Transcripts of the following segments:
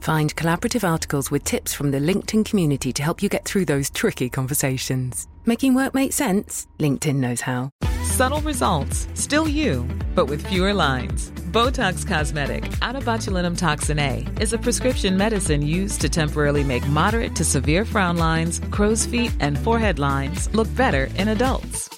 Find collaborative articles with tips from the LinkedIn community to help you get through those tricky conversations. Making work make sense? LinkedIn knows how. Subtle results, still you, but with fewer lines. Botox Cosmetic, out of botulinum toxin A, is a prescription medicine used to temporarily make moderate to severe frown lines, crow's feet, and forehead lines look better in adults.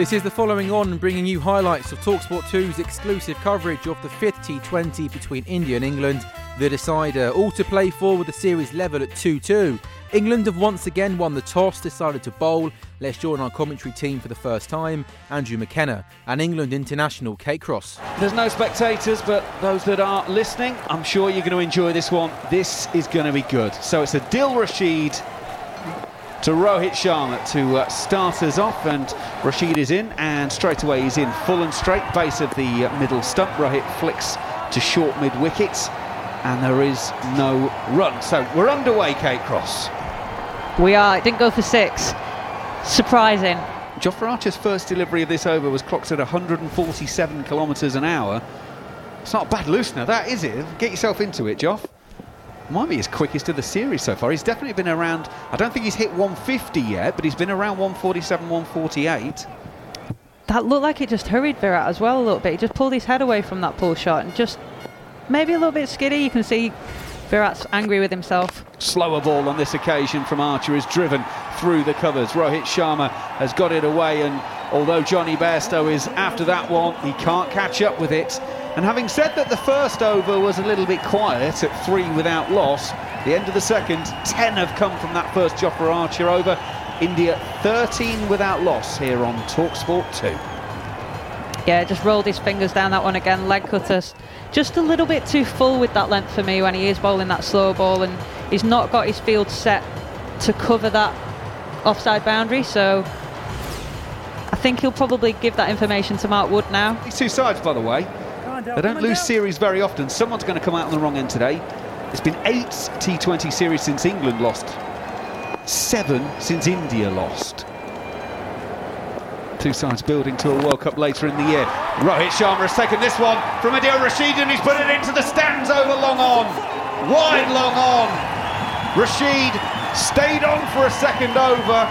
This is the following on, bringing you highlights of Talksport 2's exclusive coverage of the fifth T20 between India and England, the decider, all to play for with the series level at 2 2. England have once again won the toss, decided to bowl. Let's join our commentary team for the first time Andrew McKenna and England international Kate Cross. There's no spectators, but those that are listening, I'm sure you're going to enjoy this one. This is going to be good. So it's Adil Rashid to Rohit Sharma to uh, start us off, and Rashid is in, and straight away he's in full and straight, base of the uh, middle stump. Rohit flicks to short mid wickets, and there is no run. So we're underway, Kate Cross. We are. It didn't go for six. Surprising. Jofra Archer's first delivery of this over was clocked at 147 kilometres an hour. It's not a bad loosener, that is it? Get yourself into it, Joff. Might be his quickest of the series so far. He's definitely been around, I don't think he's hit 150 yet, but he's been around 147, 148. That looked like it just hurried Virat as well a little bit. He just pulled his head away from that pull shot and just maybe a little bit skiddy. You can see Virat's angry with himself. Slower ball on this occasion from Archer is driven through the covers. Rohit Sharma has got it away, and although Jonny Bairstow is after that one, he can't catch up with it. And having said that the first over was a little bit quiet at three without loss, the end of the second, 10 have come from that first Jofra Archer over. India 13 without loss here on Talksport 2. Yeah, just rolled his fingers down that one again. Leg cutter just a little bit too full with that length for me when he is bowling that slow ball, and he's not got his field set to cover that offside boundary. So I think he'll probably give that information to Mark Wood now. These two sides, by the way, they don't lose series very often. Someone's going to come out on the wrong end today. It's been eight T20 series since England lost, seven since India lost. Two sides building to a World Cup later in the year. Rohit Sharma has taken this one from Adil Rashid and he's put it into the stands over long on. Wide long on. Rashid stayed on for a second over.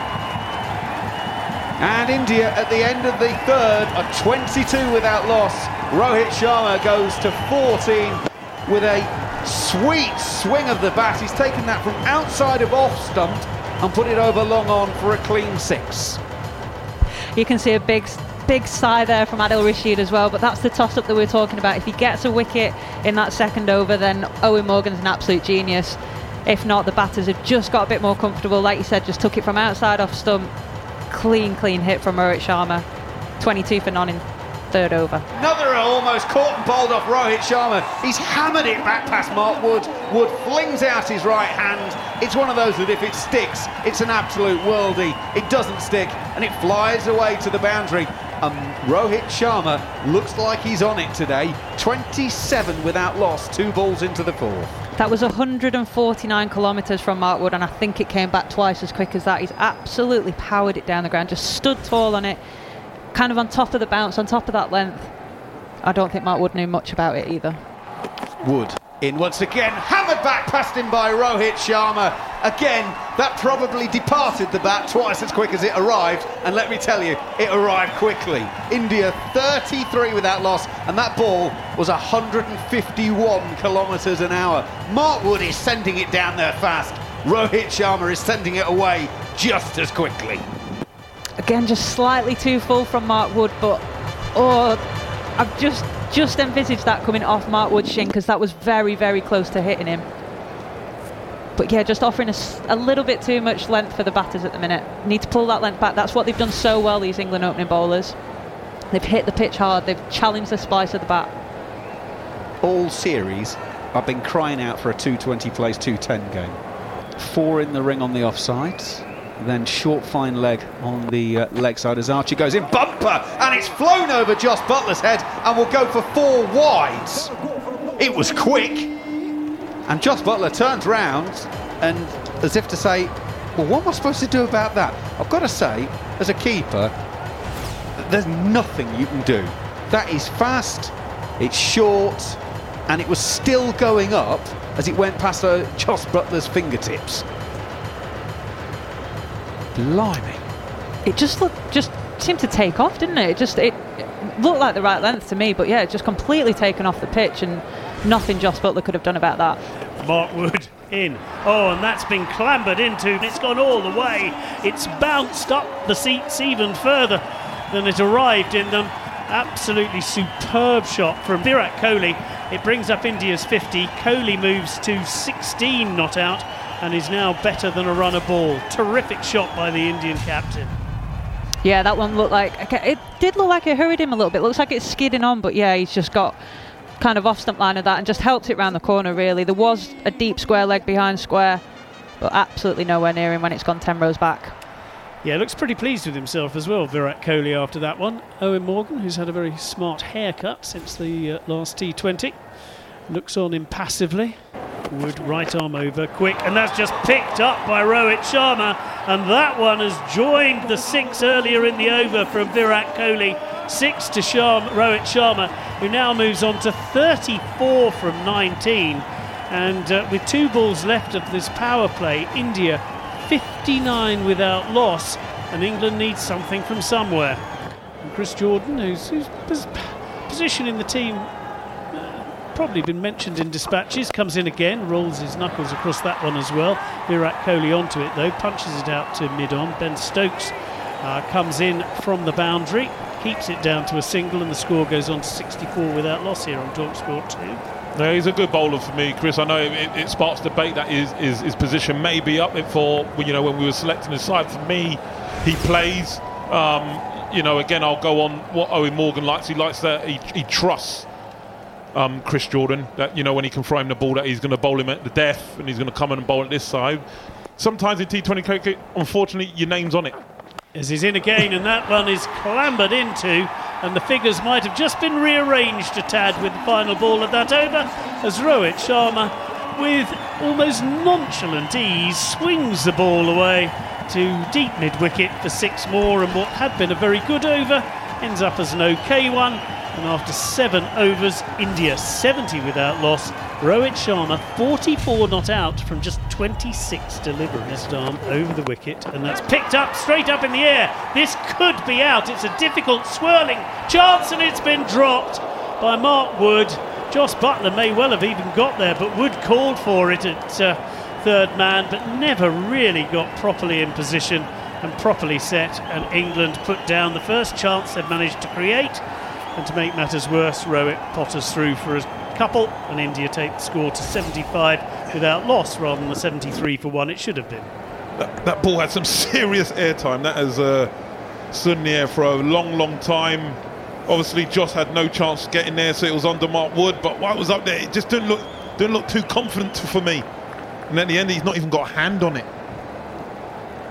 And India at the end of the third are 22 without loss. Rohit Sharma goes to 14 with a sweet swing of the bat. He's taken that from outside of off stump and put it over long on for a clean six. You can see a big big sigh there from Adil Rashid as well, but that's the toss up that we are talking about. If he gets a wicket in that second over, then Eoin Morgan's an absolute genius. If not, the batters have just got a bit more comfortable. Like you said, just took it from outside off stump. Clean, clean hit from Rohit Sharma. 22 for none in third over. Another almost caught and bowled off Rohit Sharma. He's hammered it back past Mark Wood. Wood flings out his right hand. It's one of those that if it sticks, it's an absolute worldie. It doesn't stick and it flies away to the boundary. Um, Rohit Sharma looks like he's on it today. 27 without loss, two balls into the fourth. That was 149 kilometres from Mark Wood, and I think it came back twice as quick as that. He's absolutely powered it down the ground, just stood tall on it kind of on top of the bounce, on top of that length. I don't think Mark Wood knew much about it either. Wood in once again, hammered back past him by Rohit Sharma. Again, that probably departed the bat twice as quick as it arrived, and let me tell you, it arrived quickly. India 33 without loss, and that ball was 151 kilometres an hour. Mark Wood is sending it down there fast. Rohit Sharma is sending it away just as quickly. Again, just slightly too full from Mark Wood, but oh, I've just just envisaged that coming off Mark Wood's shin because that was very, very close to hitting him. But yeah, just offering a, a, little bit too much length for the batters at the minute. Need to pull that length back. That's what they've done so well, these England opening bowlers. They've hit the pitch hard, they've challenged the splice of the bat. All series, I've been crying out for a 220 plays 210 game. Four in the ring on the offsides then short fine leg on the uh, leg side as Archie goes in bumper and it's flown over Jos Buttler's head and will go for four wides. It was quick and Jos Buttler turns round and as if to say, well, what am I supposed to do about that? I've got to say, as a keeper, there's nothing you can do. That is fast, it's short, and it was still going up as it went past uh, Jos Buttler's fingertips. Blimey. It just looked, just seemed to take off, didn't it? It just, it, it looked like the right length to me, but yeah, just completely taken off the pitch and nothing Jos Buttler could have done about that. Mark Wood in. Oh, and that's been clambered into. It's gone all the way. It's bounced up the seats even further than it arrived in them. Absolutely superb shot from Virat Kohli. It brings up India's 50. Kohli moves to 16 not out and is now better than a runner ball. Terrific shot by the Indian captain. Yeah, that one looked like it did look like it hurried him a little bit. Looks like it's skidding on, but yeah, he's just got kind of off stump line of that and just helped it round the corner. Really, there was a deep square leg behind square, but absolutely nowhere near him when it's gone ten rows back. Yeah, looks pretty pleased with himself as well, Virat Kohli, after that one. Eoin Morgan, who's had a very smart haircut since the uh, last T20, looks on impassively. Wood right arm over, quick, and that's just picked up by Rohit Sharma. And that one has joined the six earlier in the over from Virat Kohli. Six to Sharma, Rohit Sharma, who now moves on to 34 from 19. And uh, with two balls left of this power play, India 59 without loss, and England needs something from somewhere. And Chris Jordan, whose, whose position in the team probably been mentioned in dispatches. Comes in again, rolls his knuckles across that one as well. Virat Kohli onto it though, punches it out to mid on. Ben Stokes uh, comes in from the boundary, keeps it down to a single, and the score goes on to 64 without loss here on Talksport 2. No, he's a good bowler for me, Chris. I know it, it sparks debate that his, his, his, position may be up for you know when we were selecting his side. For me, he plays. Um, you know, again, I'll go on what Eoin Morgan likes. He likes that he, he trusts um, Chris Jordan. That you know when he can throw him the ball, that he's going to bowl him at the death, and he's going to come in and bowl at this side. Sometimes in T20 cricket, unfortunately, your name's on it. As he's in again, and that one is clambered into, and the figures might have just been rearranged a tad with the final ball of that over, as Rohit Sharma, with almost nonchalant ease, swings the ball away to deep mid wicket for six more, and what had been a very good over ends up as an okay one. And after seven overs, India 70 without loss. Rohit Sharma 44 not out from just 26 deliveries. Arm over the wicket, and that's picked up straight up in the air. This could be out. It's a difficult swirling chance, and it's been dropped by Mark Wood. Jos Buttler may well have even got there, but Wood called for it at uh, third man, but never really got properly in position and properly set. And England put down the first chance they've managed to create and to make matters worse, Rohit potters through for a couple, and India take the score to 75 without loss rather than the 73 for one it should have been. That, that ball had some serious airtime. That has uh, stood in for a long, long time. Obviously, Jos had no chance getting there, so it was under Mark Wood. But while it was up there, it just didn't look didn't look too confident for me. And at the end, he's not even got a hand on it,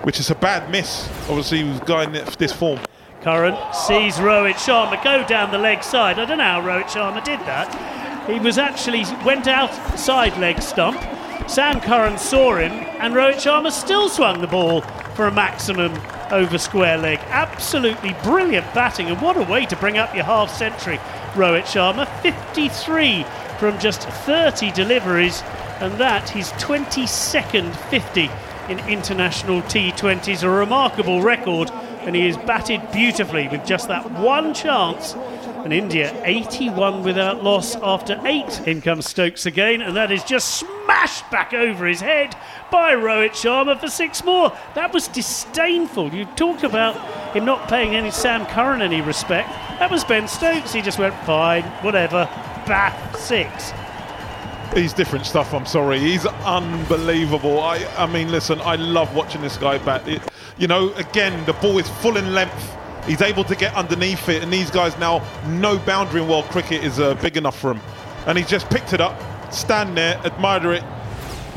which is a bad miss. Obviously, he was going this form. Curran sees Rohit Sharma go down the leg side. I don't know how Rohit Sharma did that. He was actually went outside leg stump. Sam Curran saw him, and Rohit Sharma still swung the ball for a maximum over square leg. Absolutely brilliant batting, and what a way to bring up your half century, Rohit Sharma. 53 from just 30 deliveries, and that his 22nd 50 in international T20s. A remarkable record, and he has batted beautifully with just that one chance. And India 81 without loss after eight. In comes Stokes again, and that is just smashed back over his head by Rohit Sharma for six more. That was disdainful. You talk about him not paying any Sam Curran any respect. That was Ben Stokes. He just went fine, whatever. Bath six. He's different stuff. I'm sorry. He's unbelievable. I, I mean, listen. I love watching this guy bat. It, you know, again, the ball is full in length. He's able to get underneath it, and these guys now no boundary in world cricket is uh, big enough for him. And he's just picked it up, stand there, admire it,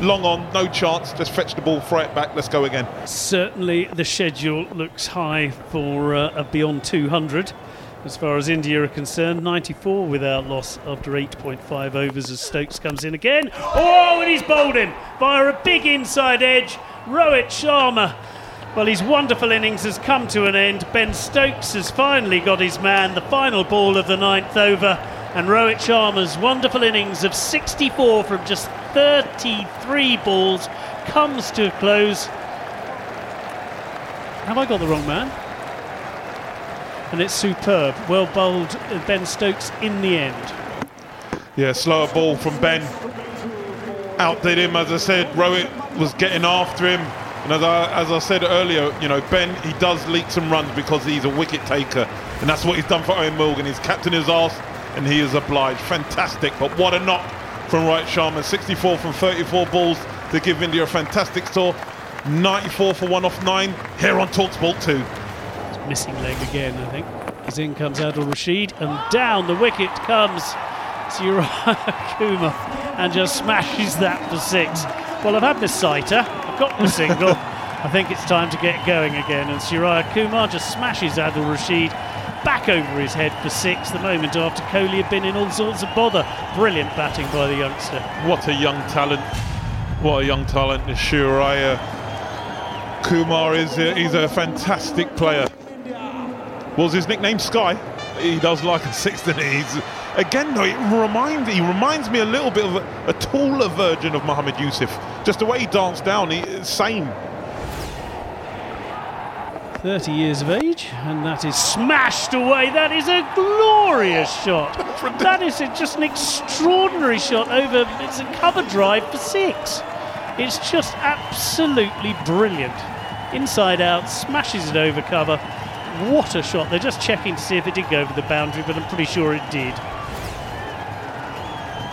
long on, no chance, just fetch the ball, throw it back, let's go again. Certainly, the schedule looks high for uh, a beyond 200. As far as India are concerned, 94 without loss after 8.5 overs as Stokes comes in again. Oh, and he's bowled him via a big inside edge. Rohit Sharma. Well, his wonderful innings has come to an end. Ben Stokes has finally got his man, the final ball of the ninth over. And Rohit Sharma's wonderful innings of 64 from just 33 balls comes to a close. Have I got the wrong man? And it's superb. Well bowled uh, Ben Stokes in the end. Yeah, slower ball from Ben. Outdid him, as I said. Rohit was getting after him. And as I, as I said earlier, you know, Ben, he does leak some runs because he's a wicket taker. And that's what he's done for Eoin Morgan. He's captain his arse and he is obliged. Fantastic. But what a knock from Wright Sharma. 64 from 34 balls to give India a fantastic score. 94 for one off nine here on Talksport 2. Missing leg again, I think. As in comes Adil Rashid, and down the wicket comes Surya Kumar and just smashes that for six. Well, I've had my sighter, got the single. I think it's time to get going again. And Surya Kumar just smashes Adil Rashid back over his head for six the moment after Kohli had been in all sorts of bother. Brilliant batting by the youngster. What a young talent. What a young talent is Surya Kumar is a, he's a fantastic player. Was his nickname Sky? He does like a six, doesn't he? He's, again, though, it reminds he reminds me a little bit of a, a taller version of Mohammed Yusuf. Just the way he danced down, he, same. 30 years of age, and that is smashed away. That is a glorious shot. that is a, just an extraordinary shot over. It's a cover drive for six. It's just absolutely brilliant. Inside out, smashes it over cover. What a shot. They're just checking to see if it did go over the boundary, but I'm pretty sure it did.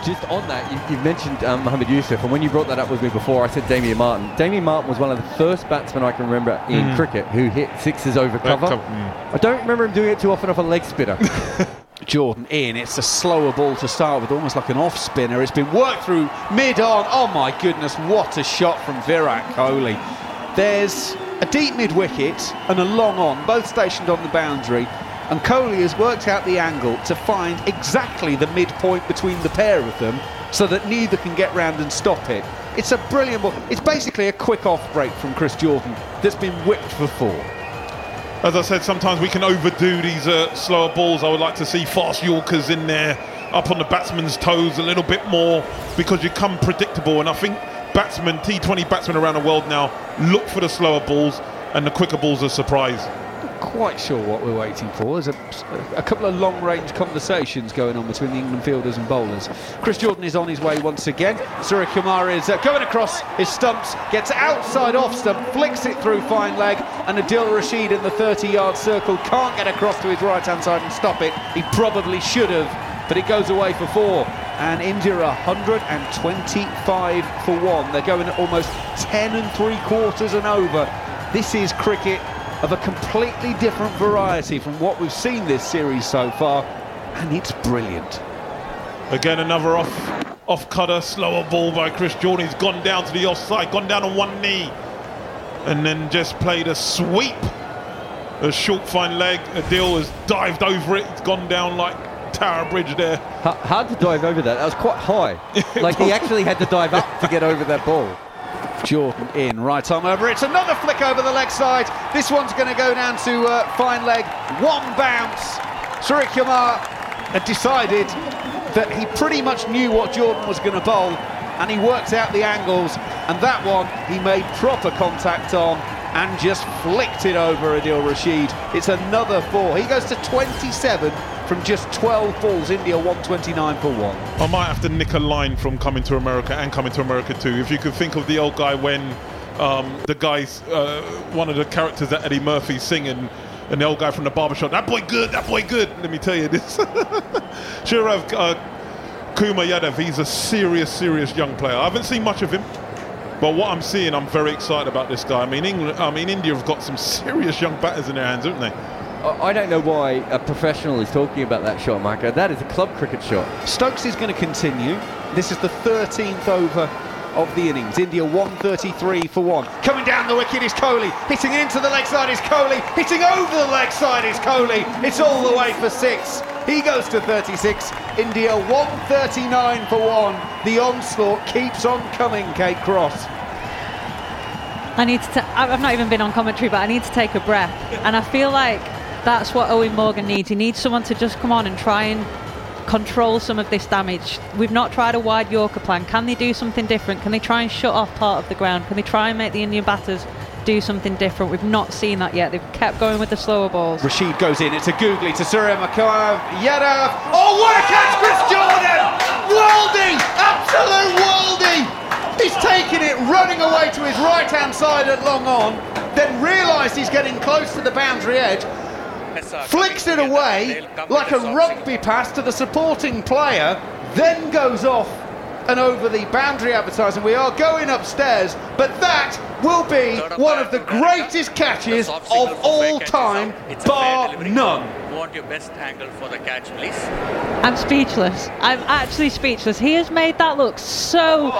Just on that, you, you mentioned um, Mohammed Yusuf, and when you brought that up with me before, I said Damien Martyn. Damien Martyn was one of the first batsmen I can remember in Mm. cricket who hit sixes over cover. cover, mm. I don't remember him doing it too often off a leg spinner. Jordan in. It's a slower ball to start with, almost like an off spinner. It's been worked through mid on. Oh my goodness, what a shot from Virat Kohli. There's a deep mid wicket and a long on, both stationed on the boundary. And Kohli has worked out the angle to find exactly the midpoint between the pair of them so that neither can get round and stop it. It's a brilliant ball. It's basically a quick off break from Chris Jordan that's been whipped for four. As I said, sometimes we can overdo these uh, slower balls. I would like to see fast Yorkers in there, up on the batsman's toes a little bit more, because you come predictable. And I think batsmen, T20 batsmen around the world now, look for the slower balls, and the quicker balls are surprise. Quite sure what we're waiting for. There's a, a couple of long range conversations going on between the England fielders and bowlers. Chris Jordan is on his way once again. Surya Kumar is uh, going across his stumps, gets outside off stump, flicks it through fine leg, and Adil Rashid in the 30 yard circle can't get across to his right hand side and stop it. He probably should have, but it goes away for four. And India are 125 for one. They're going almost 10 and three quarters and over. This is cricket of a completely different variety from what we've seen this series so far, and it's brilliant. Again, another off off cutter, slower ball by Chris Jordan. He's gone down to the offside, gone down on one knee, and then just played a sweep. A short fine leg. Adil has dived over it. It's gone down like Tower Bridge there. H- hard to dive over that. That was quite high. like he actually had to dive up to get over that ball. Jordan in, right arm over. It's another flick over the leg side. This one's going to go down to uh, fine leg. One bounce. Surya Kumar had decided that he pretty much knew what Jordan was going to bowl and he worked out the angles and that one he made proper contact on and just flicked it over Adil Rashid. It's another four. He goes to 27 from just 12 balls. India 129 for one. I might have to nick a line from Coming to America and Coming to America too. If you could think of the old guy when um, the guy's uh, one of the characters that Eddie Murphy's singing. And the old guy from the barbershop, that boy good, that boy good. Let me tell you this. Shirav uh, Kumar Yadav, he's a serious, serious young player. I haven't seen much of him. But what I'm seeing, I'm very excited about this guy. I mean, England, I mean, India have got some serious young batters in their hands, haven't they? I don't know why a professional is talking about that shot, Micah. That is a club cricket shot. Stokes is going to continue. This is the 13th over of the innings. India 133 for one. Coming down the wicket is Kohli. Hitting into the leg side is Kohli. Hitting over the leg side is Kohli. It's all the way for six. He goes to 36. India 139 for one. The onslaught keeps on coming, Kate Cross. I need to. T- I've not even been on commentary, but I need to take a breath. And I feel like that's what Eoin Morgan needs. He needs someone to just come on and try and control some of this damage. We've not tried a wide Yorker plan. Can they do something different? Can they try and shut off part of the ground? Can they try and make the Indian batters do something different? We've not seen that yet. They've kept going with the slower balls. Rashid goes in. It's a googly to Surya Makayev. Yadav. Oh, what a catch, Chris Jordan! Worldy! Absolute worldy! He's taking it, running away to his right hand side at long on, then realised he's getting close to the boundary edge, flicks it away like a rugby pass to the supporting player, then goes off and over the boundary advertising. We are going upstairs, but that will be one of the greatest catches of all time, bar none want your best angle for the catch, please? I'm speechless. I'm actually speechless. He has made that look so,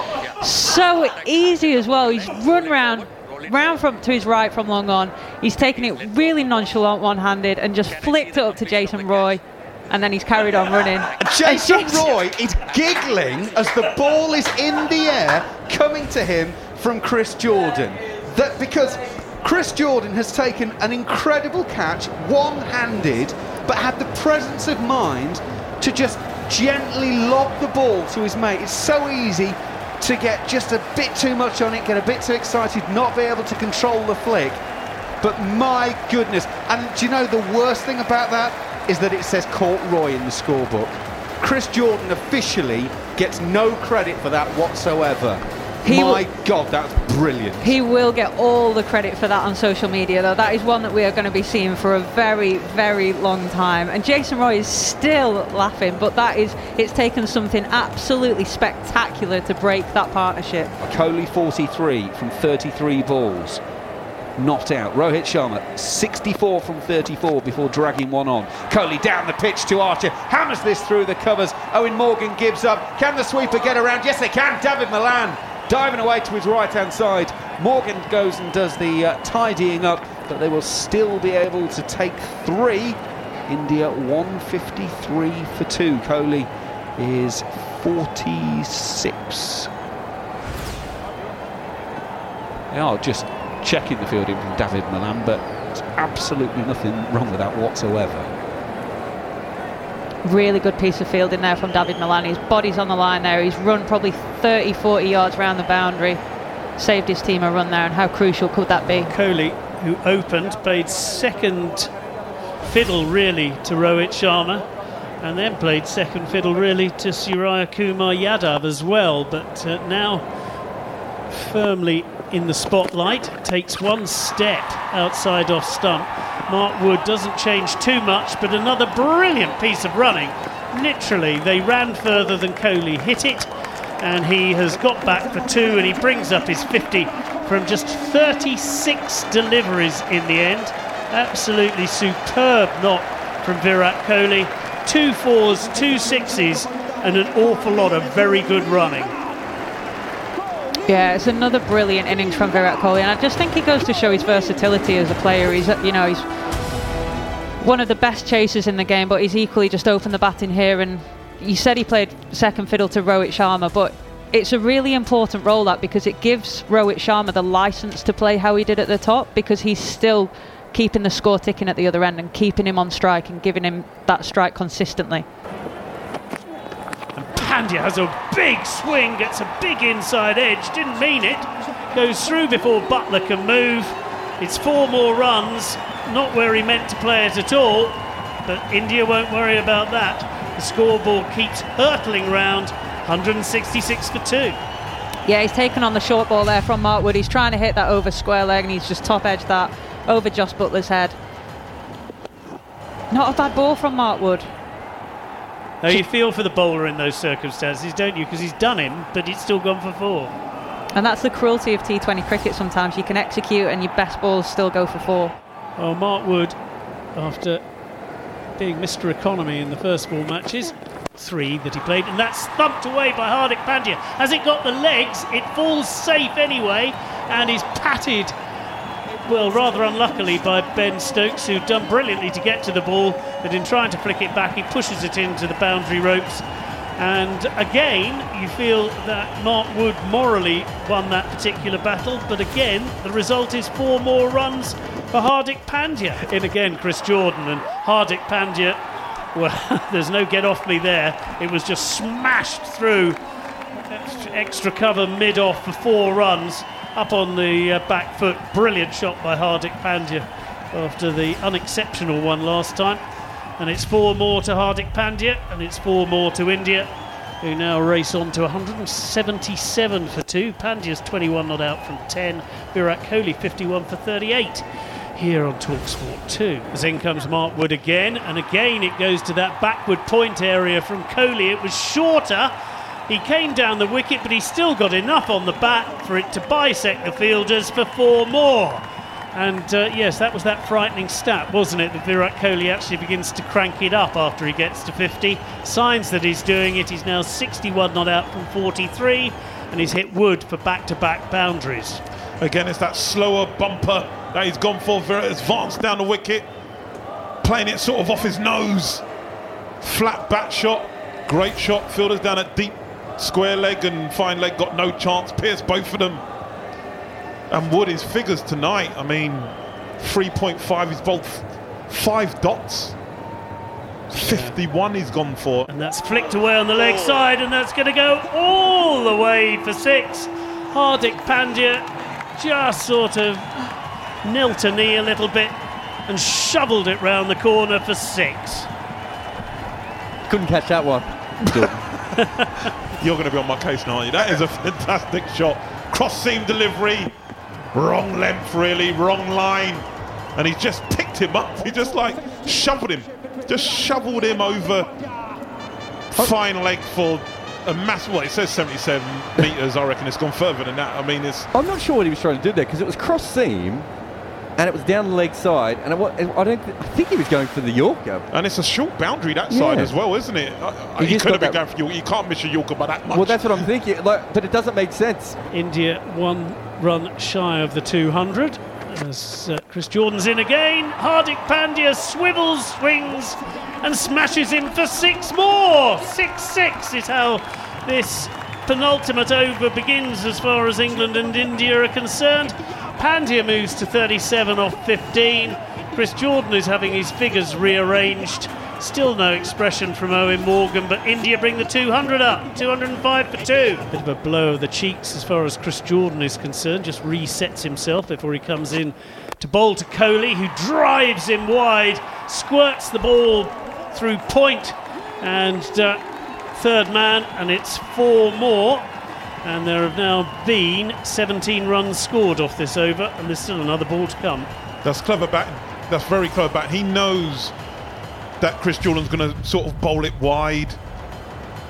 so easy as well. He's run round, round from to his right from long on. He's taken it really nonchalant, one-handed, and just flicked it up to Jason Roy. And then he's carried on running. Jason Roy is giggling as the ball is in the air, coming to him from Chris Jordan. That because Chris Jordan has taken an incredible catch, one handed, but had the presence of mind to just gently lob the ball to his mate. It's so easy to get just a bit too much on it, get a bit too excited, not be able to control the flick. But my goodness, and do you know the worst thing about that is that it says caught Roy in the scorebook. Chris Jordan officially gets no credit for that whatsoever. He My w- God, that's brilliant. He will get all the credit for that on social media, though. That is one that we are going to be seeing for a very, very long time. And Jason Roy is still laughing, but that is, it's taken something absolutely spectacular to break that partnership. Kohli 43 from 33 balls. Not out. Rohit Sharma 64 from 34 before dragging one on. Kohli down the pitch to Archer. Hammers this through the covers. Eoin Morgan gives up. Can the sweeper get around? Yes, they can. Dawid Malan diving away to his right hand side. Morgan goes and does the uh, tidying up, but they will still be able to take three. India 153 for two. Kohli is 46. They are just checking the fielding from David Malan, but there's absolutely nothing wrong with that whatsoever. Really good piece of fielding there from David Malan. His body's on the line there. He's run probably 30, 40 yards around the boundary. Saved his team a run there, and how crucial could that be? Kohli, who opened, played second fiddle really to Rohit Sharma, and then played second fiddle really to Surya Kumar Yadav as well. But uh, now firmly in the spotlight, takes one step outside off stump Mark Wood doesn't change too much, but another brilliant piece of running. Literally, they ran further than Kohli hit it, and he has got back for two, and he brings up his 50 from just 36 deliveries in the end. Absolutely superb knock from Virat Kohli. Two fours, two sixes, and an awful lot of very good running. Yeah, it's another brilliant innings from Virat Kohli, and I just think he goes to show his versatility as a player. He's, uh, you know, he's one of the best chasers in the game, but he's equally just opened the bat in here. And you said he played second fiddle to Rohit Sharma, but it's a really important role that because it gives Rohit Sharma the license to play how he did at the top because he's still keeping the score ticking at the other end and keeping him on strike and giving him that strike consistently. And Pandya has a big swing, gets a big inside edge, didn't mean it, goes through before Buttler can move. It's four more runs, not where he meant to play it at all, but India won't worry about that. The scoreboard keeps hurtling round 166 for two. Yeah, he's taken on the short ball there from Mark Wood. He's trying to hit that over square leg and he's just top edged that over Josh Buttler's head. Not a bad ball from Mark Wood. Now you feel for the bowler in those circumstances, don't you? Because he's done him, but it's still gone for four. And that's the cruelty of T20 cricket sometimes. You can execute and your best balls still go for four. Well, Mark Wood, after being Mr. Economy in the first four matches, three that he played, and that's thumped away by Hardik Pandya. Has it got the legs? It falls safe anyway, and is patted, well, rather unluckily by Ben Stokes, who'd done brilliantly to get to the ball, but in trying to flick it back, he pushes it into the boundary ropes. And again, you feel that Mark Wood morally won that particular battle, but again, the result is four more runs for Hardik Pandya. In again, Chris Jordan and Hardik Pandya. Well, there's no get off me there. It was just smashed through extra, cover mid off for four runs up on the uh, back foot. Brilliant shot by Hardik Pandya after the unexceptional one last time. And it's four more to Hardik Pandya, and it's four more to India, who now race on to 177 for two. Pandya's 21 not out from 10. Virat Kohli 51 for 38 here on Talksport 2. As in comes Mark Wood again, and again it goes to that backward point area from Kohli. It was shorter. He came down the wicket, but he still got enough on the bat for it to bisect the fielders for four more. And uh, yes, that was that frightening stat, wasn't it? That Virat Kohli actually begins to crank it up after he gets to 50. Signs that he's doing it. He's now 61 not out from 43, and he's hit Wood for back to back boundaries. Again, it's that slower bumper that he's gone for. Very advanced down the wicket, playing it sort of off his nose. Flat bat shot, great shot. Fielders down at deep square leg and fine leg got no chance. Pierce both of them. And Wood his figures tonight. I mean, 3.5. He's bowled five dots. 51 he's gone for. And that's flicked away on the leg oh. side, and that's going to go all the way for six. Hardik Pandya just sort of knelt a knee a little bit and shoveled it round the corner for six. Couldn't catch that one. You're going to be on my case now, aren't you? That is a fantastic shot. Cross seam delivery. Wrong length, really. Wrong line. And he just picked him up. He just like shoveled him. Just shoveled him over. Fine leg for a massive. Well, it says 77 metres. I reckon it's gone further than that. I mean, it's. I'm not sure what he was trying to do there because it was cross seam and it was down the leg side, and it, I don't. I think he was going for the Yorker. And it's a short boundary that side Yeah. as well, isn't it? Uh, He He, could have got been that- going for Yorker. You can't miss a Yorker by that much. Well, that's what I'm thinking. Like, but it doesn't make sense. India one run shy of the 200. As uh, Chris Jordan's in again, Hardik Pandya swivels, swings, and smashes him for six more. 6 6 is how this penultimate over begins as far as England and India are concerned. Pandya moves to 37 off 15. Chris Jordan is having his figures rearranged. Still no expression from Eoin Morgan, but India bring the 200 up. 205 for two. Bit of a blow of the cheeks as far as Chris Jordan is concerned. Just resets himself before he comes in to bowl to Kohli, who drives him wide, squirts the ball through point, and uh, third man, and it's four more. And there have now been 17 runs scored off this over, and there's still another ball to come. That's clever batting. That's very clever batting. He knows that Chris Jordan's going to sort of bowl it wide.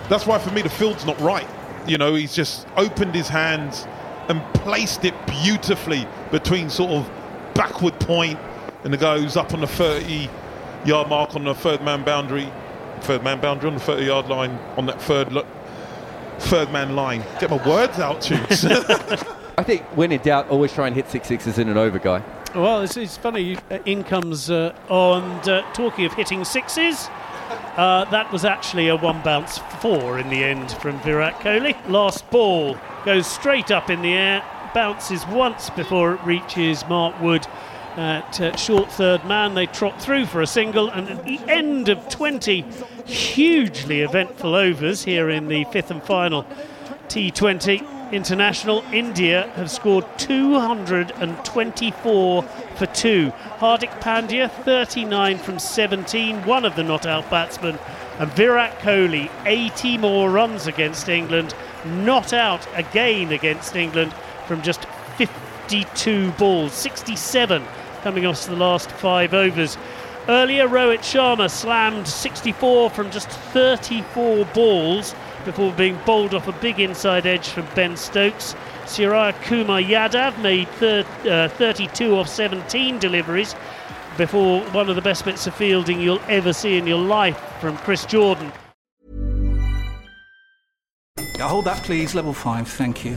That's why for me the field's not right. You know, he's just opened his hands and placed it beautifully between sort of backward point and it goes up on the 30 yard mark on the third man boundary. Third man boundary on the 30 yard line on that third third man line. Get my words out, Toots. I think when in doubt, always try and hit six sixes in an over, guy. Well, it's, it's funny. Uh, in comes uh, on uh, talking of hitting sixes. Uh, that was actually a one bounce four in the end from Virat Kohli. Last ball goes straight up in the air, bounces once before it reaches Mark Wood at uh, short third man. They trot through for a single, and at the end of 20 hugely eventful overs here in the fifth and final T20 international, India have scored 224 for two. Hardik Pandya, 39 from 17, one of the not out batsmen, and Virat Kohli, 80 more runs against England, not out again against England from just 52 balls, 67 coming off the last five overs. Earlier, Rohit Sharma slammed 64 from just 34 balls before being bowled off a big inside edge from Ben Stokes. Surya Kumar Yadav made thir- uh, 32 off 17 deliveries before one of the best bits of fielding you'll ever see in your life from Chris Jordan. Hold that, please. Level 5, thank you.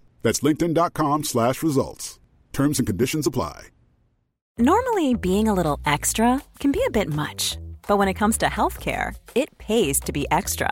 That's linkedin.com slash results. Terms and conditions apply. Normally, being a little extra can be a bit much. But when it comes to healthcare, it pays to be extra.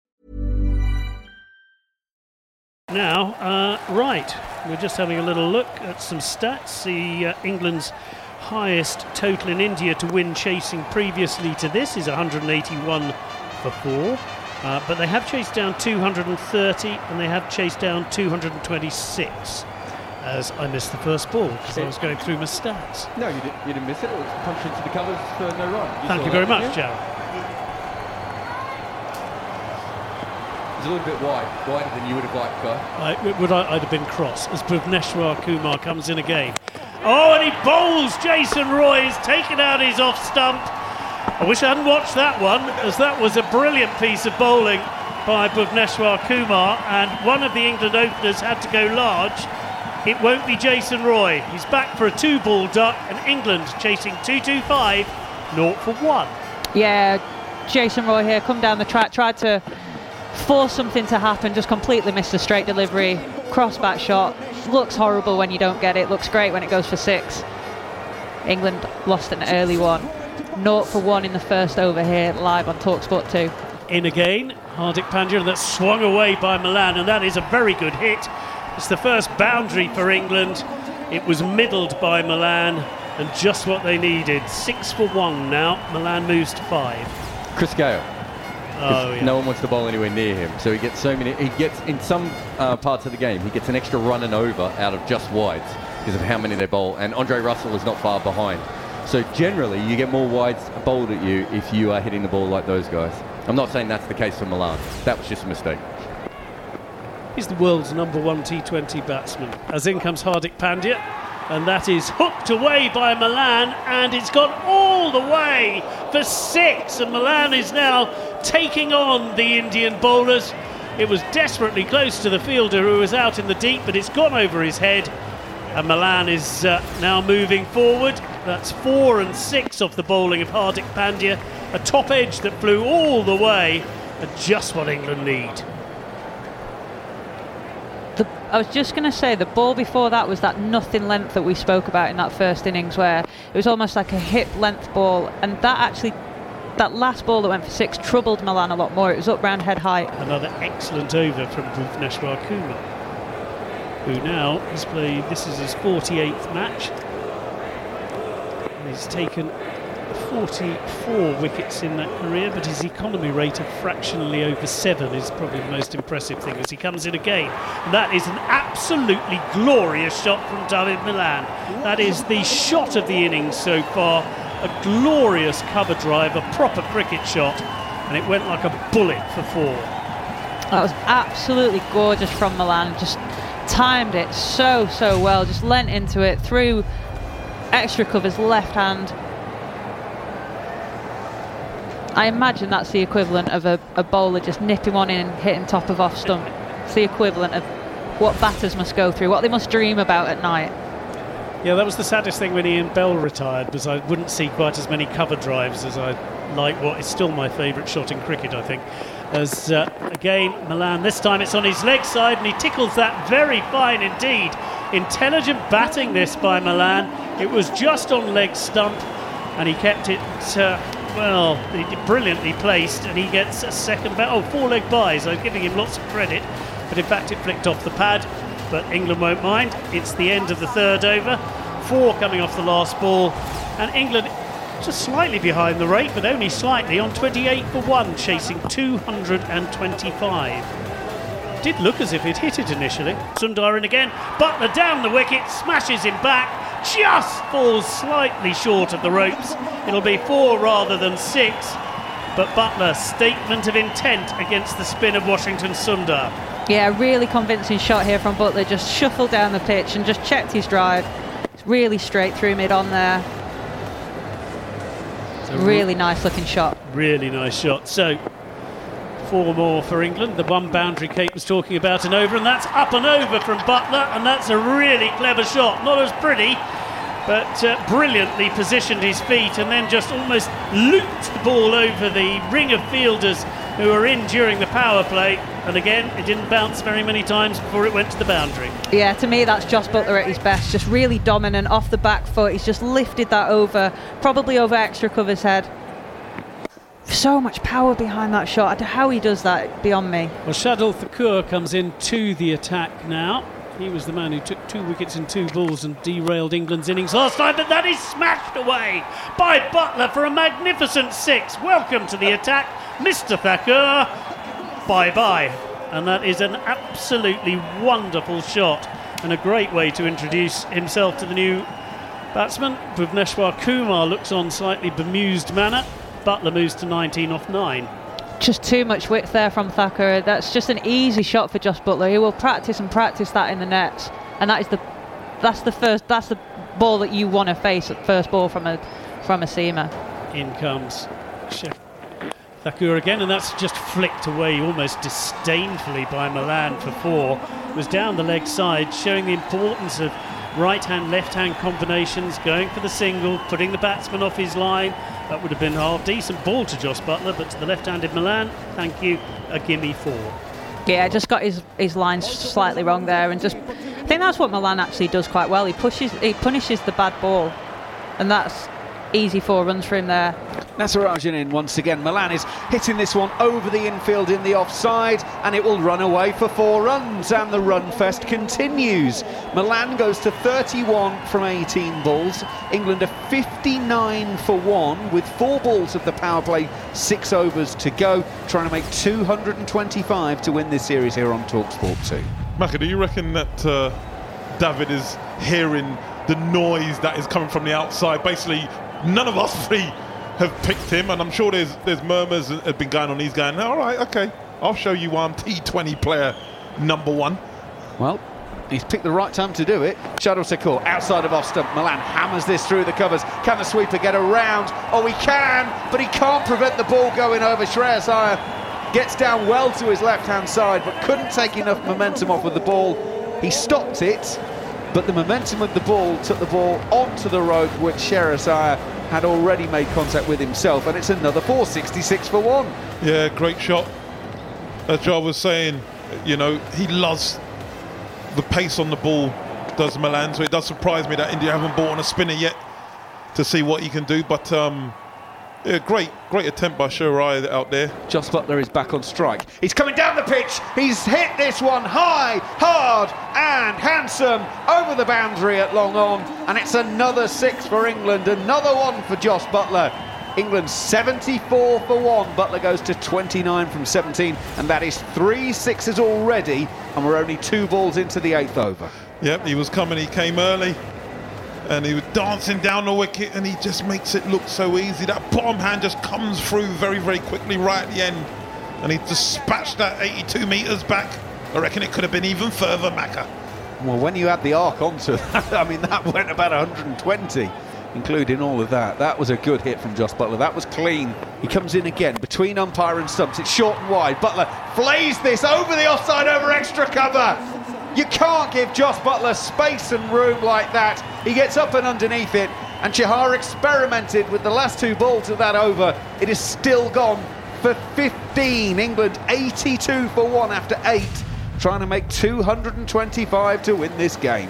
Now, uh, right, we're just having a little look at some stats. The uh, England's highest total in India to win chasing previously to this is 181 for four. Uh, but they have chased down 230 and they have chased down 226. As I missed the first ball because I was going through my stats. No, you, did, you didn't miss it. It was punched into the covers for no run. Thank you very that, much, didn't you? Joe. It's a little bit wide, wider than you would have liked, Guy. I, would I, I'd have been cross as Bhuvneshwar Kumar comes in again. Oh, and he bowls Jason Roy. He's taken out his off stump. I wish I hadn't watched that one, as that was a brilliant piece of bowling by Bhuvneshwar Kumar, and one of the England openers had to go large. It won't be Jason Roy. He's back for a two ball duck, and England chasing 225, naught for one. Yeah, Jason Roy here, come down the track, tried to force something to happen, just completely missed a straight delivery, cross back shot. Looks horrible when you don't get it, looks great when it goes for six. England lost an early one. Naught for one in the first over here, live on Talksport 2. In again, Hardik Pandya, and that's swung away by Malan, and that is a very good hit. It's the first boundary for England. It was middled by Malan, and just what they needed. Six for one now. Malan moves to five. Chris Gayle. Oh, yeah. No one wants the ball anywhere near him, so he gets so many. He gets in some uh, parts of the game, he gets an extra run and over out of just wides because of how many they bowl, and Andre Russell is not far behind. So generally, you get more wides bowled at you if you are hitting the ball like those guys. I'm not saying that's the case for Malan. That was just a mistake. He's the world's number one T20 batsman. As in comes Hardik Pandya. And that is hooked away by Malan, and it's gone all the way for six. And Malan is now taking on the Indian bowlers. It was desperately close to the fielder who was out in the deep, but it's gone over his head. And Malan is uh, now moving forward. That's four and six off the bowling of Hardik Pandya. A top edge that flew all the way, and just what England need. I was just going to say the ball before that was that nothing length that we spoke about in that first innings, where it was almost like a hip length ball, and that actually. That last ball that went for six troubled Malan a lot more. It was up round head height. Another excellent over from Bhuvneshwar Kumar, who now has played. This is his 48th match. He's taken 44 wickets in that career, but his economy rate of fractionally over seven is probably the most impressive thing as he comes in again. And that is an absolutely glorious shot from David Malan. That is the shot of the innings so far. A glorious cover drive, a proper cricket shot, and it went like a bullet for four. That was absolutely gorgeous from Malan. Just timed it so, so well. Just leant into it through extra covers left hand. I imagine that's the equivalent of a, a bowler just nipping one in and hitting top of off stump. It's the equivalent of what batters must go through, what they must dream about at night. Yeah, that was the saddest thing when Ian Bell retired, because I wouldn't see quite as many cover drives as I like what is still my favourite shot in cricket, I think. As uh, again, Malan, this time it's on his leg side and he tickles that very fine indeed. Intelligent batting this by Malan. It was just on leg stump and he kept it, uh, well, brilliantly placed and he gets a second, ba- oh, four leg byes. I'm giving him lots of credit, but in fact it flicked off the pad. But England won't mind. It's the end of the third over. Four coming off the last ball. And England just slightly behind the rate, but only slightly on 28 for 1, chasing 225. Did look as if he'd hit it initially. Sundar in again. Buttler down the wicket, smashes him back, just falls slightly short of the ropes. It'll be four rather than six. But Buttler, statement of intent against the spin of Washington Sundar. Yeah, really convincing shot here from Buttler. Just shuffled down the pitch and just checked his drive. It's really straight through mid on there. Really nice looking shot. Really nice shot. So, four more for England. The one boundary Kate was talking about and over, and that's up and over from Buttler, and that's a really clever shot. Not as pretty, but uh, brilliantly positioned his feet and then just almost looped the ball over the ring of fielders who were in during the power play. And again, it didn't bounce very many times before it went to the boundary. Yeah, to me, that's Jos Buttler at his best. Just really dominant off the back foot. He's just lifted that over, probably over extra cover's head. So much power behind that shot. How he does that beyond me. Well, Shardul Thakur comes in to the attack now. He was the man who took two wickets and two balls and derailed England's innings last night, but that is smashed away by Buttler for a magnificent six. Welcome to the attack, Mr. Thakur. Bye bye. And that is an absolutely wonderful shot and a great way to introduce himself to the new batsman. Bhuvneshwar Kumar looks on slightly bemused manner. Buttler moves to 19 off 9 just too much width there from Thakur. That's just an easy shot for Jos Buttler. He will practice and practice that in the nets, and that is the that's the first that's the ball that you want to face at first ball from a from a seamer. In comes Chef Thakur again, and that's just flicked away almost disdainfully by Malan for four. It was down the leg side, showing the importance of right hand, left hand combinations, going for the single, putting the batsman off his line. That would have been a half decent ball to Jos Buttler, but to the left handed Malan, thank you, a gimme four. Yeah, just got his, his lines slightly wrong there, and just I think that's what Malan actually does quite well. He pushes, he punishes the bad ball, and that's easy four runs for him there. Natarajan in once again. Malan is hitting this one over the infield in the offside, and it will run away for four runs. And the run fest continues. Malan goes to 31 from 18 balls. England are 59 for one with four balls of the power play, six overs to go, trying to make 225 to win this series here on Talksport 2. Macca, do you reckon that uh, David is hearing the noise that is coming from the outside? Basically, none of us three have picked him, and I'm sure there's there's murmurs that have been going on. He's going, all right, okay, I'll show you why I'm T20 player number one. Well, He's picked the right time to do it. Shardul Thakur outside of stump. Malan hammers this through the covers. Can the sweeper get around? Oh, he can, but he can't prevent the ball going over. Shreyas Iyer gets down well to his left hand side, but couldn't take enough momentum off of the ball. He stopped it, but the momentum of the ball took the ball onto the rope, which Shreyas Iyer had already made contact with himself, and it's another 466 for one. Yeah, great shot. As Jar was saying, you know, he loves the pace on the ball, does Malan. So it does surprise me that India haven't bought on a spinner yet to see what he can do. But um, yeah, great, great attempt by Shirai out there. Jos Buttler is back on strike. He's coming down the pitch. He's hit this one high, hard, and handsome over the boundary at long on. And it's another six for England, another one for Jos Buttler. England 74 for one. Buttler goes to 29 from 17, and that is three sixes already. And we're only two balls into the eighth over. Yep, he was coming, he came early. And he was dancing down the wicket, and he just makes it look so easy. That bottom hand just comes through very, very quickly right at the end. And he dispatched that 82 metres back. I reckon it could have been even further, Macca. Well, when you add the arc onto that, I mean, that went about 120 including all of that. That was a good hit from Jos Buttler. That was clean. He comes in again between umpire and stumps. It's short and wide. Buttler flays this over the offside, over extra cover. You can't give Jos Buttler space and room like that. He gets up and underneath it. And Chahar experimented with the last two balls of that over. It is still gone for 15. England 82 for one after eight, trying to make 225 to win this game.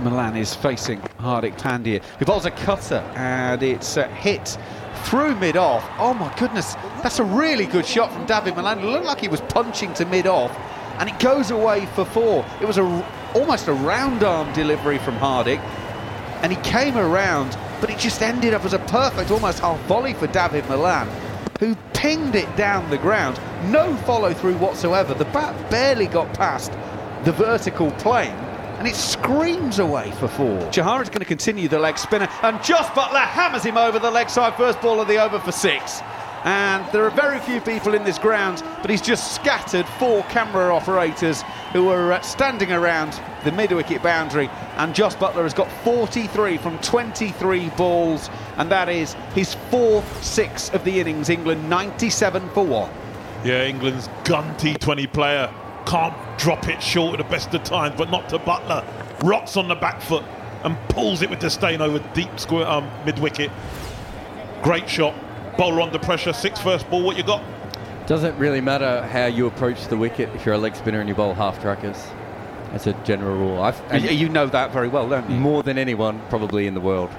Malan is facing Hardik Pandya, who bowls a cutter, and it's uh, hit through mid-off. Oh my goodness, that's a really good shot from Dawid Malan. It looked like he was punching to mid-off, and it goes away for four. It was a, almost a round arm delivery from Hardik, and he came around, but it just ended up as a perfect, almost half volley for David Malan, who pinged it down the ground. No follow through whatsoever. The bat barely got past the vertical plane and it screams away for four. Chahar is going to continue the leg spinner, and Jos Buttler hammers him over the leg side, first ball of the over for six. And there are very few people in this ground, but he's just scattered four camera operators who are uh, standing around the mid wicket boundary. And Jos Buttler has got 43 from 23 balls, and that is his fourth six of the innings. England 97 for one. Yeah, England's gun T20 player can't drop it short at the best of times, but not to Buttler. Rocks on the back foot and pulls it with disdain over deep square um, mid wicket. Great shot. Bowler under pressure. Six first ball. What you got? Doesn't really matter how you approach the wicket if you're a leg spinner and you bowl half trackers. That's a general rule. I've, and you know that very well, don't you? More than anyone probably in the world.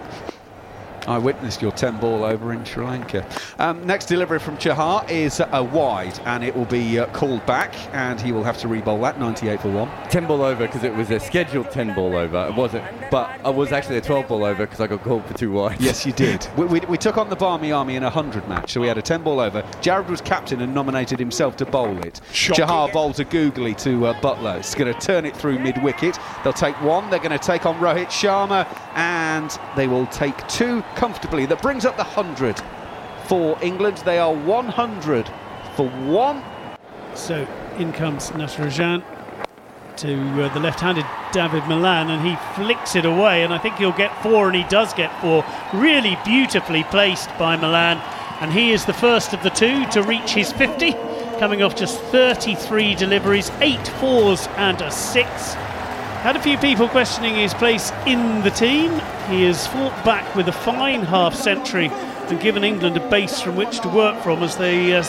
I witnessed your 10 ball over in Sri Lanka. Um, next delivery from Chahar is a wide, and it will be uh, called back, and he will have to re-bowl that 98 for one. 10 ball over because it was a scheduled 10 ball over. It wasn't, but I was actually a 12 ball over because I got called for two wides. Yes, you did. we, we, we, took on the Barmy Army in a 100 match, so we had a 10 ball over. Jared was captain and nominated himself to bowl it. Shocking. Chahar bowls a googly to uh, Buttler. It's going to turn it through mid wicket. They'll take one. They're going to take on Rohit Sharma, and they will take two comfortably. That brings up the 100 for England. They are 100 for one. So in comes Natarajan to uh, the left-handed David Malan and he flicks it away and I think he'll get four and he does get four. Really beautifully placed by Malan and he is the first of the two to reach his 50 coming off just 33 deliveries, eight fours and a six. Had a few people questioning his place in the team. He has fought back with a fine half century and given England a base from which to work from as they uh,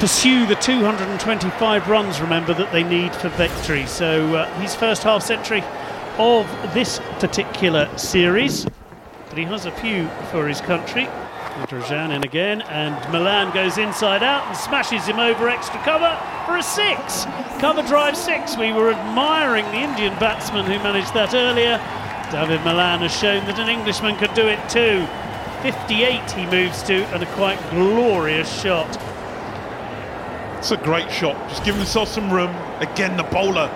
pursue the 225 runs, remember, that they need for victory. So uh, his first half century of this particular series. But he has a few for his country. Rajan in again, and Malan goes inside out and smashes him over extra cover for a six. Cover drive six. We were admiring the Indian batsman who managed that earlier. David Malan has shown that an Englishman could do it too. 58 he moves to, and a quite glorious shot. It's a great shot. Just give himself some room. Again, the bowler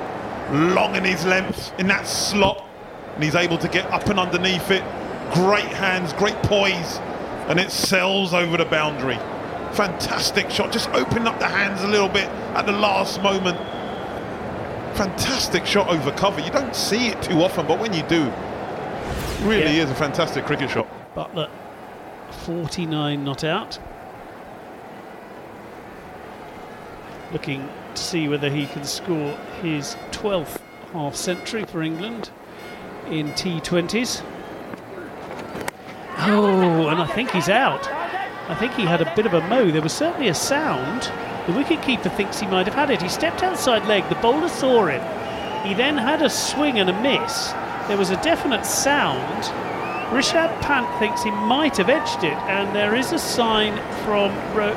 long in his length in that slot, and he's able to get up and underneath it. Great hands, great poise, and it sails over the boundary. Fantastic shot. Just open up the hands a little bit at the last moment. fantastic shot over cover. You don't see it too often, but when you do, really Yeah. is a fantastic cricket shot. Buttler 49 not out. Looking to see whether he can score his 12th half century for England in T20s. Oh, and I think he's out. I think he had a bit of a mow. There was certainly a sound. The wicketkeeper thinks he might have had it. He stepped outside leg. The bowler saw him. He then had a swing and a miss. There was a definite sound. Rishabh Pant thinks he might have edged it, and there is a sign from Ro-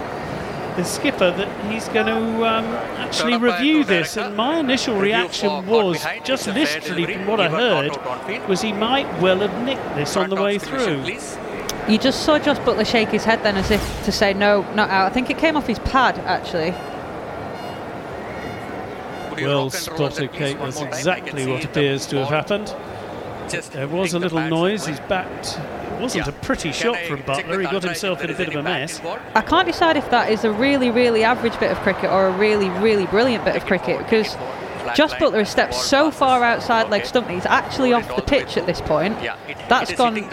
the skipper that he's going to um, actually Turn up by review this. And my initial reaction was, just It's a fair literally from what I heard, out on field. was he might well have nicked this on the way through. You just saw Jos Buttler shake his head then as if to say no, not out. I think it came off his pad actually. Well spotted, Kate. That's exactly what appears to have happened. There was a little noise. He's backed. It wasn't a pretty shot from Buttler. He got himself in a bit of a mess. I can't decide if that is a really, really average bit of cricket or a really, really brilliant bit of cricket because Jos Buttler has stepped so far outside leg stump that he's actually off the pitch at this point. That's gone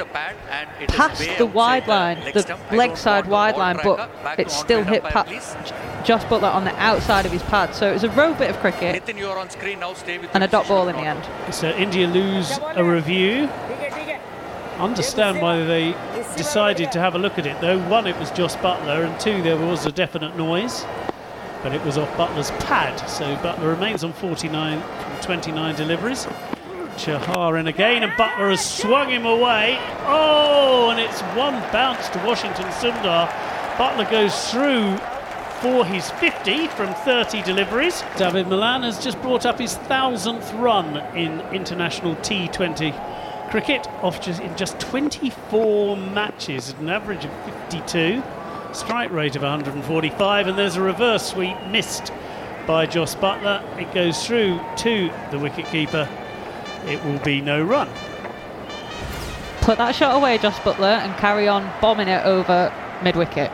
past the wide line, the leg side wide line, but it's still hit past Jos Buttler on the outside of his pad. So it was a row bit of cricket Nitin, you're on screen now. Stay with and a dot ball in the end. So India lose a review. Understand why they decided to have a look at it though. One, it was Jos Buttler, and two, there was a definite noise, but it was off Buttler's pad. So Buttler remains on 49 from 29 deliveries. Chahar in again, and Buttler has swung him away. Oh, and it's one bounce to Washington Sundar. Buttler goes through for his 50 from 30 deliveries. David Malan has just brought up his thousandth run in international T20 cricket off just in just 24 matches at an average of 52 strike rate of 145 and there's a reverse sweep missed by Jos Buttler it goes through to the wicketkeeper it will be no run Put that shot away, Jos Buttler, and carry on bombing it over mid wicket.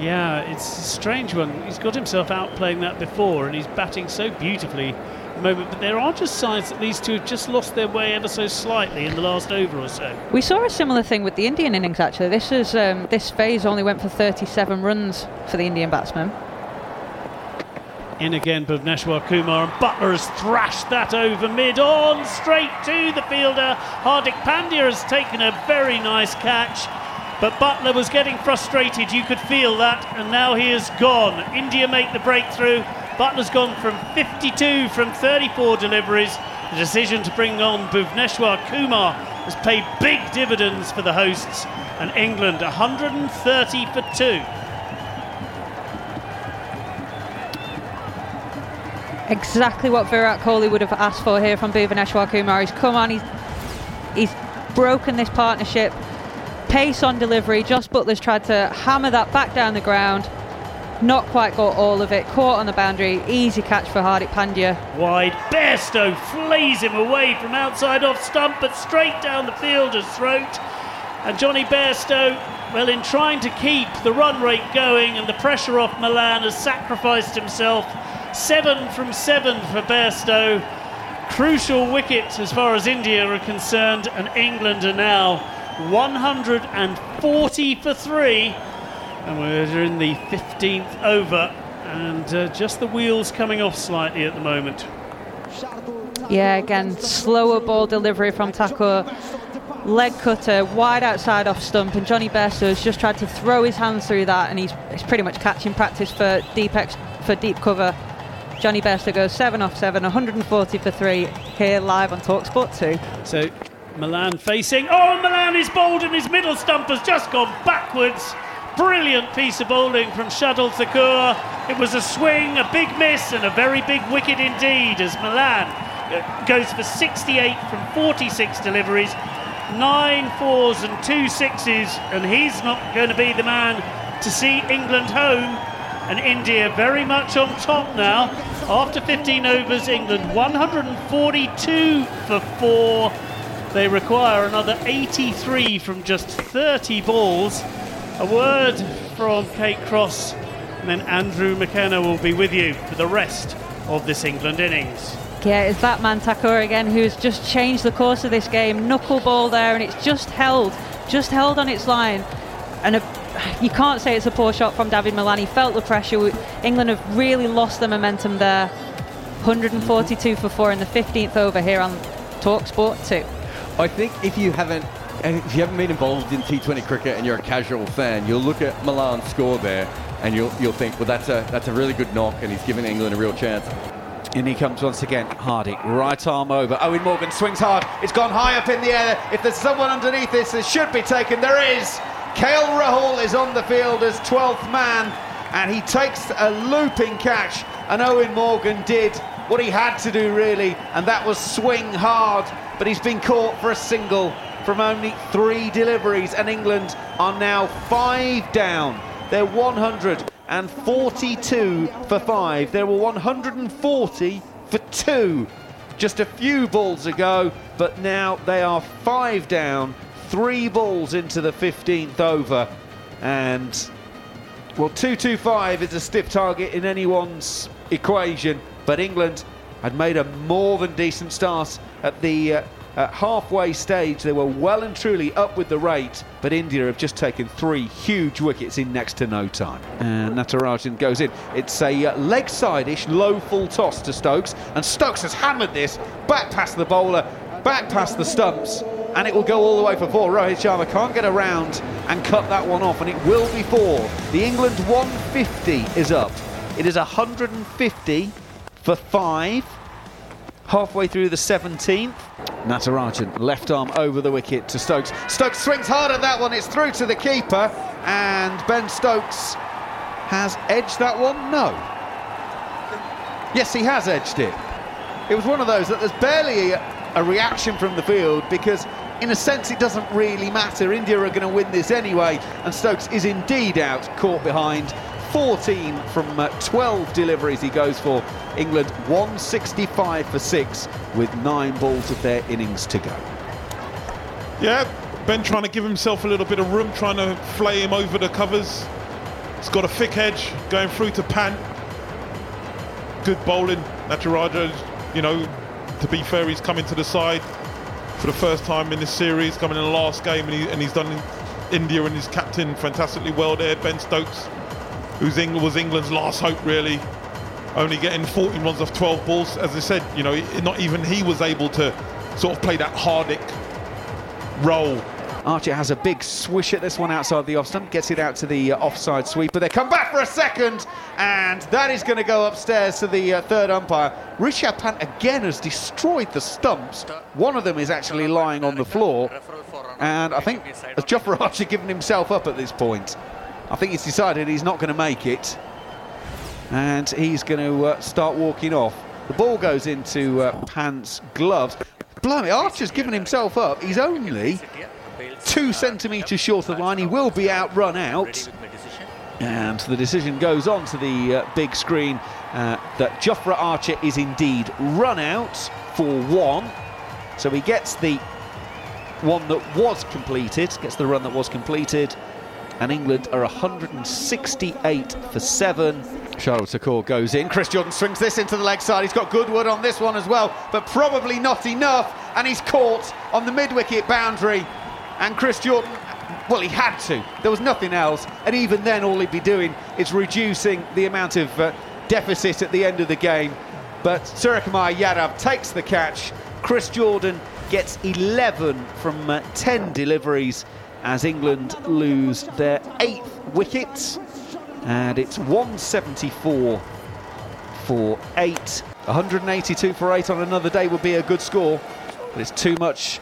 Yeah, it's a strange one. He's got himself out playing that before, and he's batting so beautifully the moment. But there are just signs that these two have just lost their way ever so slightly in the last over or so. We saw a similar thing with the Indian innings actually. This is um, this phase only went for 37 runs for the Indian batsman. In again, Bhuvneshwar Kumar, and Buttler has thrashed that over mid on, straight to the fielder. Hardik Pandya has taken a very nice catch, but Buttler was getting frustrated. You could feel that, and now he is gone. India make the breakthrough. Buttler's gone from 52 from 34 deliveries. The decision to bring on Bhuvneshwar Kumar has paid big dividends for the hosts, and England 130 for two. Exactly what Virat Kohli would have asked for here from Bhuvaneshwar Kumar. He's come on, he's, he's broken this partnership. Pace on delivery. Jos Buttler's tried to hammer that back down the ground. Not quite got all of it. Caught on the boundary. Easy catch for Hardik Pandya. Wide, Bairstow flees him away from outside off stump, but straight down the fielder's throat. And Jonny Bairstow, well, in trying to keep the run rate going and the pressure off Malan, has sacrificed himself. Seven from seven for Bairstow. Crucial wicket as far as India are concerned, and England are now 140 for three. And we're in the 15th over, and uh, just the wheels coming off slightly at the moment. Yeah, again, slower ball delivery from Thakur. Leg cutter, wide outside off stump, and Jonny Bairstow has just tried to throw his hands through that, and he's, he's pretty much catching practice for deep ex- for deep cover. Jonny Bairstow goes seven off seven, 140 for three here live on Talksport 2. So Malan facing. Oh, Malan is bowled and his middle stump has just gone backwards. Brilliant piece of bowling from Shardul Thakur. It was a swing, a big miss, and a very big wicket indeed as Malan uh, goes for 68 from 46 deliveries. Nine fours and two sixes, and he's not going to be the man to see England home. And India very much on top now. After 15 overs, England 142 for four. They require another 83 from just 30 balls. A word from Kate Cross, and then Andrew McKenna will be with you for the rest of this England innings. Yeah, it's that man Takura again who's just changed the course of this game. Knuckleball there, and it's just held, just held on its line. And a, you can't say it's a poor shot from David Malan. He felt the pressure. England have really lost the momentum there. 142 for four in the 15th over here on Talksport 2. I think if you haven't if you haven't been involved in T20 cricket and you're a casual fan, you'll look at Malan's score there and you'll you'll think, well, that's a that's a really good knock, and he's given England a real chance. In he comes once again, Hardy, right arm over. Eoin Morgan swings hard. It's gone high up in the air. If there's someone underneath this, it should be taken. There is. KL Rahul is on the field as 12th man, and he takes a looping catch. And Eoin Morgan did what he had to do, really, and that was swing hard. But he's been caught for a single from only three deliveries, and England are now five down. They're 142 for five. There were 140 for two just a few balls ago, but now they are five down, three balls into the 15th over. And, well, 225 is a stiff target in anyone's equation, but England had made a more than decent start at the uh, at halfway stage, they were well and truly up with the rate, but India have just taken three huge wickets in next to no time. And Natarajan goes in. It's a uh, leg side-ish low full toss to Stokes, and Stokes has hammered this back past the bowler, back past the stumps, and it will go all the way for four. Rohit Sharma can't get around and cut that one off, and it will be four. The England 150 is up. It is 150 for five halfway through the 17th. Natarajan, left arm over the wicket to Stokes. Stokes swings hard at that one, it's through to the keeper, and Ben Stokes has edged that one? No. Yes, he has edged it. It was one of those that there's barely a, a reaction from the field because in a sense, it doesn't really matter. India are going to win this anyway, and Stokes is indeed out, caught behind. 14 from uh, 12 deliveries he goes for. England 165 for six with nine balls of their innings to go. Yeah, Ben trying to give himself a little bit of room, trying to flay him over the covers. He's got a thick edge going through to Pant. Good bowling. Nataraja, you know, to be fair, he's coming to the side for the first time in this series, coming in the last game, and, he, and he's done India and his captain fantastically well there. Ben Stokes who's England was England's last hope really. Only getting 14 runs off 12 balls. As I said, you know, not even he was able to sort of play that Hardik role. Archer has a big swish at this one outside the off stump, gets it out to the uh, offside sweeper. They come back for a second, and that is going to go upstairs to the uh, third umpire. Rishabh Pant again has destroyed the stumps. One of them is actually lying on the floor, and I think has Jofra Archer given himself up at this point? I think he's decided he's not going to make it. And he's going to uh, start walking off. The ball goes into uh, Pant's gloves. Blimey, Archer's given himself up. He's only two centimetres short of the line. He will be outrun out. And the decision goes on to the uh, big screen uh, that Jofra Archer is indeed run out for one. So he gets the one that was completed, gets the run that was completed and England are 168 for seven. Charles Thakur goes in. Chris Jordan swings this into the leg side. He's got Goodwood on this one as well, but probably not enough. And he's caught on the mid wicket boundary. And Chris Jordan, well, he had to. There was nothing else. And even then, all he'd be doing is reducing the amount of uh, deficit at the end of the game. But Suryakumar Yadav takes the catch. Chris Jordan gets 11 from uh, 10 deliveries as England lose their eighth wicket. And it's 174 for eight. 182 for eight on another day would be a good score, but it's too much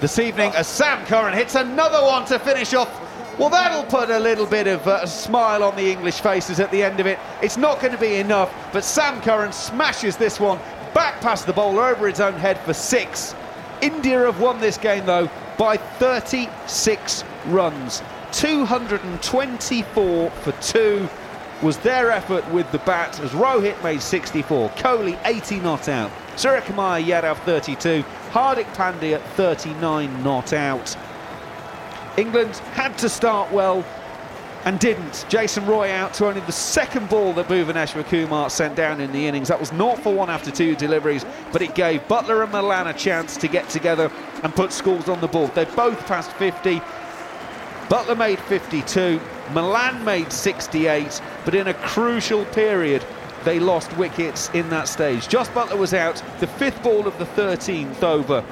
this evening as Sam Curran hits another one to finish off. Well, that'll put a little bit of uh, a smile on the English faces at the end of it. It's not going to be enough, but Sam Curran smashes this one back past the bowler over his own head for six. India have won this game, though, by 36 runs. 224 for two was their effort with the bat as Rohit made 64, Kohli 80 not out, Suryakumar Yadav 32, Hardik Pandya 39 not out. England had to start well, and didn't. Jason Roy out to only the second ball that Bhuvaneshwar Kumar sent down in the innings. That was not for 1 after two deliveries, but it gave Buttler and Malan a chance to get together and put Scholes on the board. They both passed 50. Buttler made 52, Malan made 68, but in a crucial period, they lost wickets in that stage. Jos Buttler was out, the fifth ball of the 13th over.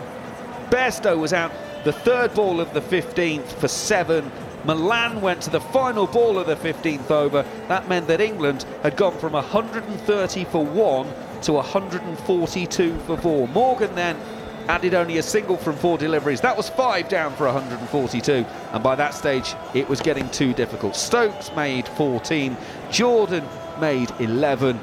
Bairstow was out, the third ball of the 15th for seven. Malan went to the final ball of the 15th over. That meant that England had gone from 130 for one to 142 for four. Morgan then added only a single from four deliveries. That was five down for 142, and by that stage it was getting too difficult. Stokes made 14, Jordan made 11,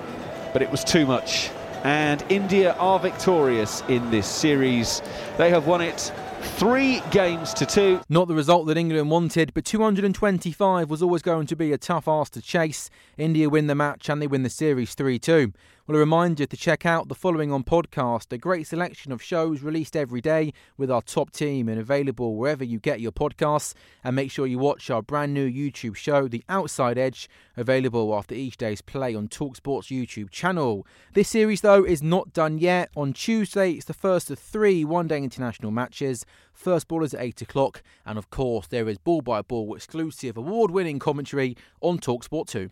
but it was too much. And India are victorious in this series. They have won it three games to two. Not the result that England wanted, but 225 was always going to be a tough ask to chase. India win the match and they win the series 3 2. Well, a reminder to check out the following on podcast, a great selection of shows released every day with our top team and available wherever you get your podcasts. And make sure you watch our brand new YouTube show, The Outside Edge, available after each day's play on Talksport's YouTube channel. This series, though, is not done yet. On Tuesday, it's the first of three one day international matches. First ball is at 8 o'clock, and of course, there is ball by ball exclusive award winning commentary on Talksport 2.